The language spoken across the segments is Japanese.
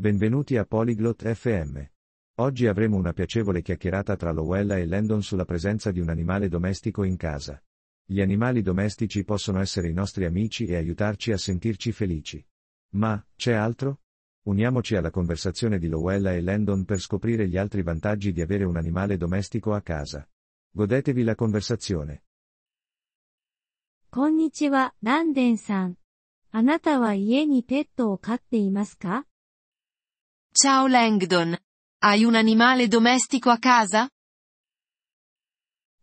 Benvenuti a Polyglot FM. Oggi avremo una piacevole chiacchierata tra Lowella e Landon sulla presenza di un animale domestico in casa. Gli animali domestici possono essere i nostri amici e aiutarci a sentirci felici. Ma, c'è altro? Uniamoci alla conversazione di Lowella e Landon per scoprire gli altri vantaggi di avere un animale domestico a casa. Godetevi la conversazione. こんにちは、ランデンさん。あなたは家にペットを飼っていますか Ciao Langdon. Hai un animale domestico a casa?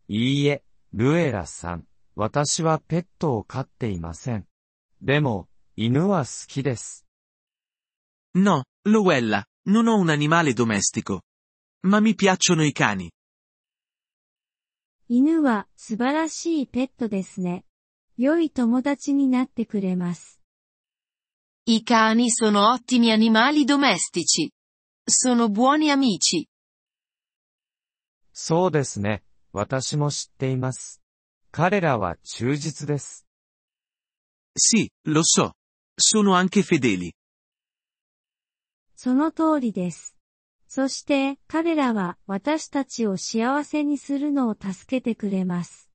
いいえ、ルエラさん。私はペットを飼っていません。でも、犬は好きです。No, Luella, non ho un animale domestico. Ma mi piacciono i cani. 犬は素晴らしいペットですね。良い友達になってくれます。I cani sono ottimi animali domestici. Sono buoni amici. そうですね。私も知っています。彼らは忠実です。Sì, lo so. Sono anche fedeli. その通りです。そして、彼らは私たちを幸せにするのを助けてくれます。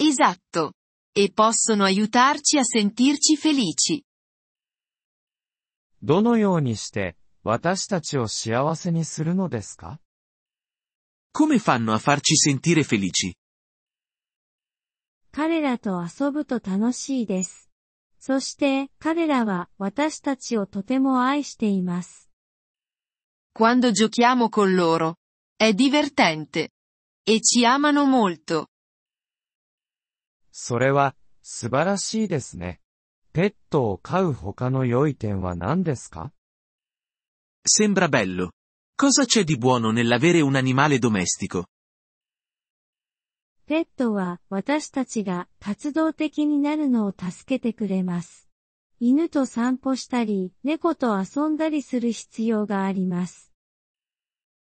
Esatto. E possono aiutarci a sentirci felici. どのようにして、私たちを幸せにするのですか Come fanno a farci sentire felici? 彼らと遊ぶと楽しいです。そして、彼らは私たちをとても愛しています。Quando giochiamo con loro. È divertente. E ci amano molto. それは、素晴らしいですね。ペットを飼う他の良い点は何ですか Sembra bello. Cosa c'è di buono nell'avere un animale domestico? ペットは私たちが活動的になるのを助けてくれます。犬と散歩したり、猫と遊んだりする必要があります。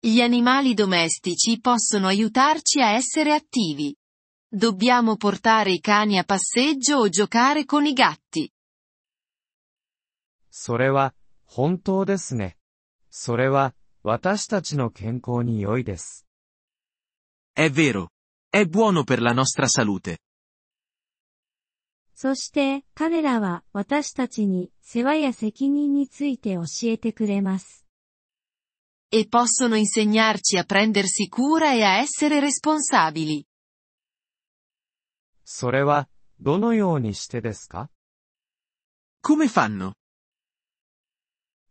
Gli animali domestici possono aiutarci a essere attivi. Dobbiamo portare i cani a passeggio o giocare con i gatti. それは、本当ですね。それは、私たちの健康に良いです。È vero. È buono per la nostra salute. そして、彼らは私たちに世話や責任について教えてくれます。E possono insegnarci a prendersi cura e a essere responsabili. それは、どのようにしてですか Come fanno?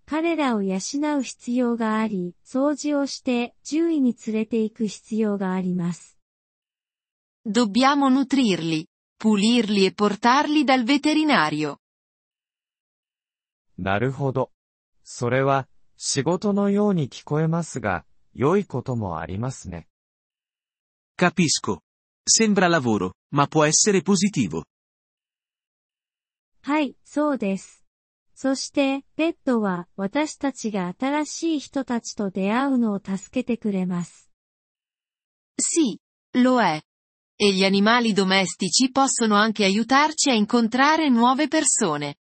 彼らを養う必要があり、掃除をして獣医に連れて行く必要があります。Dobbiamo nutrirli, pulirli e portarli dal veterinario. なるほど。それは、仕事のように聞こえますが、良いこともありますね。Capisco. Sembra lavoro, ma può essere positivo. はい、そうです。そして、ペットは私たちが新しい人たちと出会うのを助けてくれます。Sì, lo è. E gli animali domestici possono anche aiutarci a incontrare nuove persone.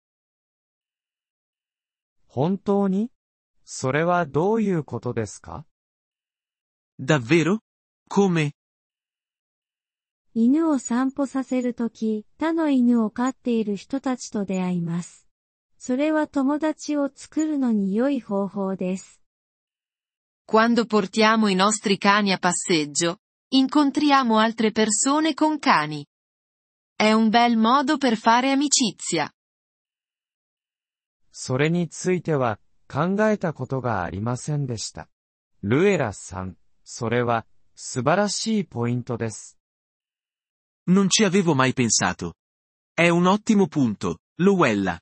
本当にそれはどういうことですか Davvero? Come? 犬を散歩させるとき、他の犬を飼っている人たちと出会います。それは友達を作るのに良い方法です。 Quando portiamo i nostri cani a passeggio, incontriamo altre persone con cani. È un bel modo per fare amicizia. それについては、考えたことがありませんでした。ルエラさん、それは、素晴らしいポイントです。 Non ci avevo mai pensato. È un ottimo punto, Luella.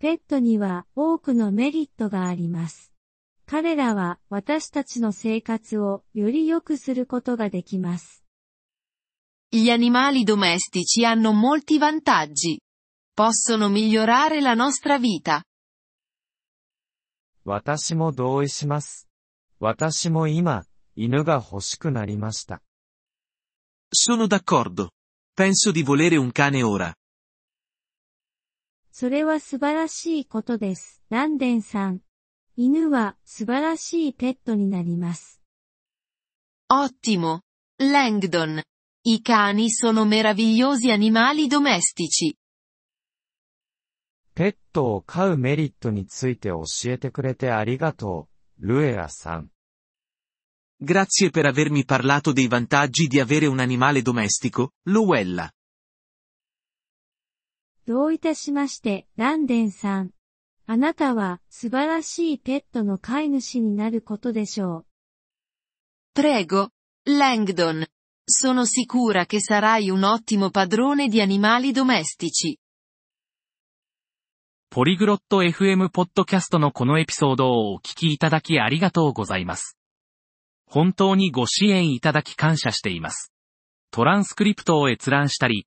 ペットには多くのメリットがあります。彼らは私たちの生活をより良くすることができます。Gli animali domestici hanno molti vantaggi. Possono migliorare la nostra vita. 私も同意します。私も今、犬が欲しくなりました。Sono d'accordo. Penso di volere un cane ora. それは素晴らしいことです。ランデンさん。犬は素晴らしいペットになります。Ottimo. Langdon. I cani sono meravigliosi animali domestici. ペットを飼うメリットについて教えてくれてありがとう、ルエラさん。Grazie per avermi parlato dei vantaggi di avere un animale domestico, Luella. どういたしまして、ランデンさん。あなたは素晴らしいペットの飼い主になることでしょう。Prego, Langdon. Sono sicura che sarai un ottimo padrone di animali domestici. ポリグロット FM ポッドキャストのこのエピソードをお聞きいただきありがとうございます。本当にご支援いただき感謝しています。トランスクリプトを閲覧したり、